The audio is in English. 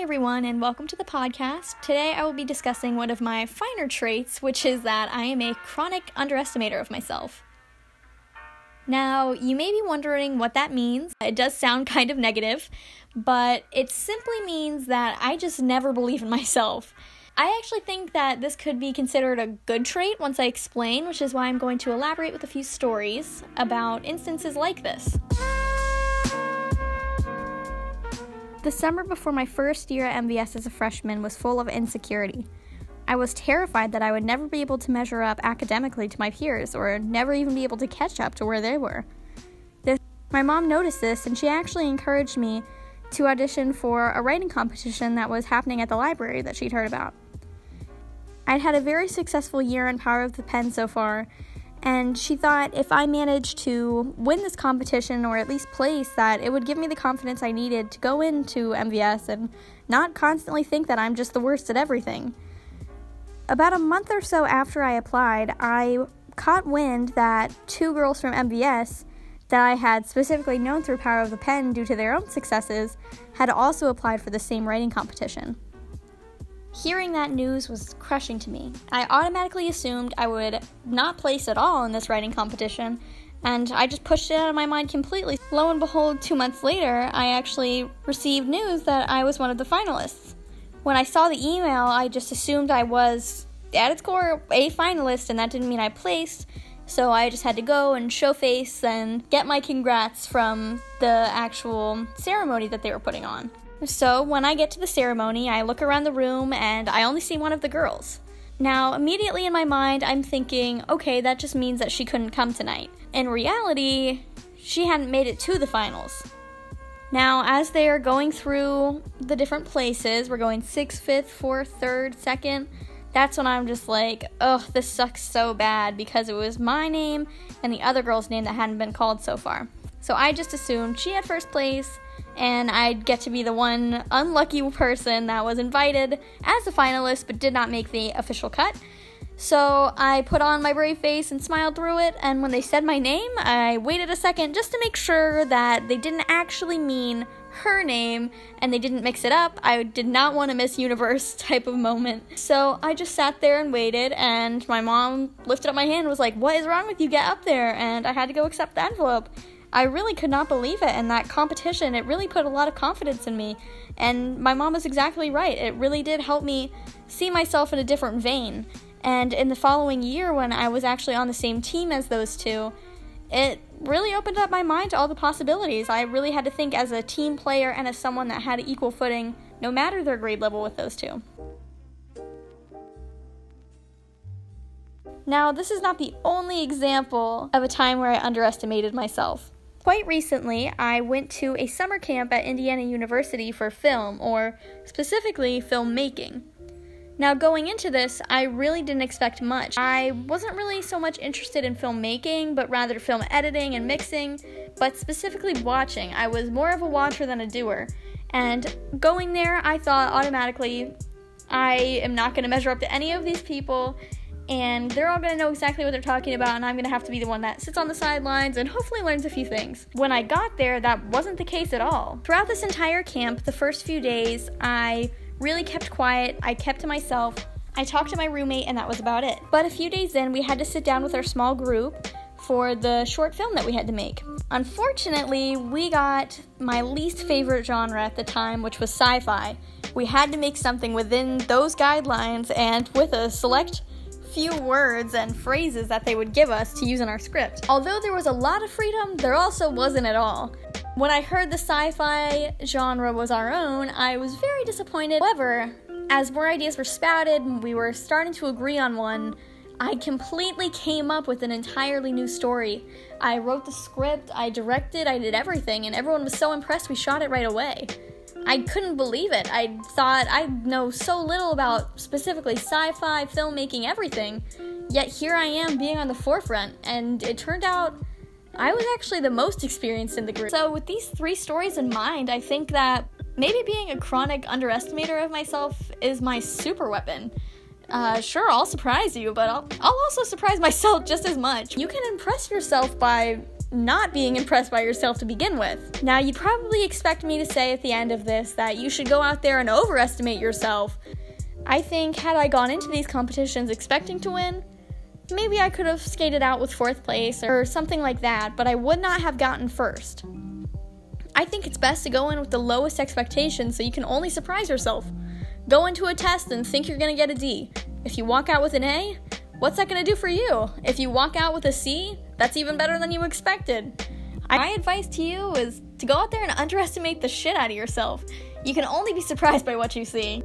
Everyone, and welcome to the podcast. Today I will be discussing one of my finer traits, which is that I am a chronic underestimator of myself. Now, you may be wondering what that means. It does sound kind of negative, but it simply means that I just never believe in myself. I actually think that this could be considered a good trait once I explain, which is why I'm going to elaborate with a few stories about instances like this. The summer before my first year at MVS as a freshman was full of insecurity. I was terrified that I would never be able to measure up academically to my peers or never even be able to catch up to where they were. This, my mom noticed this and she actually encouraged me to audition for a writing competition that was happening at the library that she'd heard about. I'd had a very successful year in Power of the Pen so far, and she thought if I managed to win this competition or at least place, that it would give me the confidence I needed to go into MVS and not constantly think that I'm just the worst at everything. About a month or so after I applied, I caught wind that two girls from MVS that I had specifically known through Power of the Pen due to their own successes had also applied for the same writing competition. Hearing that news was crushing to me. I automatically assumed I would not place at all in this writing competition, and I just pushed it out of my mind completely. Lo and behold, two months later, I actually received news that I was one of the finalists. When I saw the email, I just assumed I was, at its core, a finalist, and that didn't mean I placed. So I just had to go and show face and get my congrats from the actual ceremony that they were putting on. So when I get to the ceremony, I look around the room and I only see one of the girls. Now, immediately in my mind, I'm thinking, okay, that just means that she couldn't come tonight. In reality, she hadn't made it to the finals. Now, as they are going through the different places, we're going 6th, 5th, 4th, 3rd, 2nd. That's when I'm just like, ugh, this sucks so bad because it was my name and the other girl's name that hadn't been called so far. So I just assumed she had first place and I'd get to be the one unlucky person that was invited as a finalist but did not make the official cut. So I put on my brave face and smiled through it, and when they said my name, I waited a second just to make sure that they didn't actually mean her name and they didn't mix it up. I did not want a Miss Universe type of moment. So I just sat there and waited, and my mom lifted up my hand and was like, What is wrong with you? Get up there. And I had to go accept the envelope. I really could not believe it. And that competition, it really put a lot of confidence in me. And my mom was exactly right. It really did help me see myself in a different vein. And in the following year, when I was actually on the same team as those two, it really opened up my mind to all the possibilities. I really had to think as a team player and as someone that had equal footing, no matter their grade level, with those two. Now, this is not the only example of a time where I underestimated myself. Quite recently, I went to a summer camp at Indiana University for film, or specifically filmmaking. Now, going into this, I really didn't expect much. I wasn't really so much interested in filmmaking, but rather film editing and mixing, but specifically watching. I was more of a watcher than a doer. And going there, I thought automatically, I am not going to measure up to any of these people, and they're all to know exactly what they're talking about, and I'm to have to be the one that sits on the sidelines and hopefully learns a few things. When I got there, that wasn't the case at all. Throughout this entire camp, the first few days, I really kept quiet, I kept to myself. I talked to my roommate, and that was about it. But a few days in, we had to sit down with our small group for the short film that we had to make. Unfortunately, we got my least favorite genre at the time, which was sci fi. We had to make something within those guidelines and with a select few words and phrases that they would give us to use in our script. Although there was a lot of freedom, there also wasn't at all. When I heard the sci fi genre was our own, I was very disappointed. However, as more ideas were spouted and we were starting to agree on one, I completely came up with an entirely new story. I wrote the script, I directed, I did everything, and everyone was so impressed we shot it right away. I couldn't believe it. I thought I know so little about specifically sci fi, filmmaking, everything. Yet here I am being on the forefront, and it turned out I was actually the most experienced in the group. So, with these three stories in mind, I think that maybe being a chronic underestimator of myself is my super weapon. Uh, sure, I'll surprise you, but I'll, I'll also surprise myself just as much. You can impress yourself by not being impressed by yourself to begin with. Now, you'd probably expect me to say at the end of this that you should go out there and overestimate yourself. I think, had I gone into these competitions expecting to win, maybe I could have skated out with fourth place or something like that, but I would not have gotten first. I think it's best to go in with the lowest expectations so you can only surprise yourself. Go into a test and think you're gonna get a D. If you walk out with an A, what's that gonna do for you? If you walk out with a C, that's even better than you expected. My advice to you is to go out there and underestimate the shit out of yourself. You can only be surprised by what you see.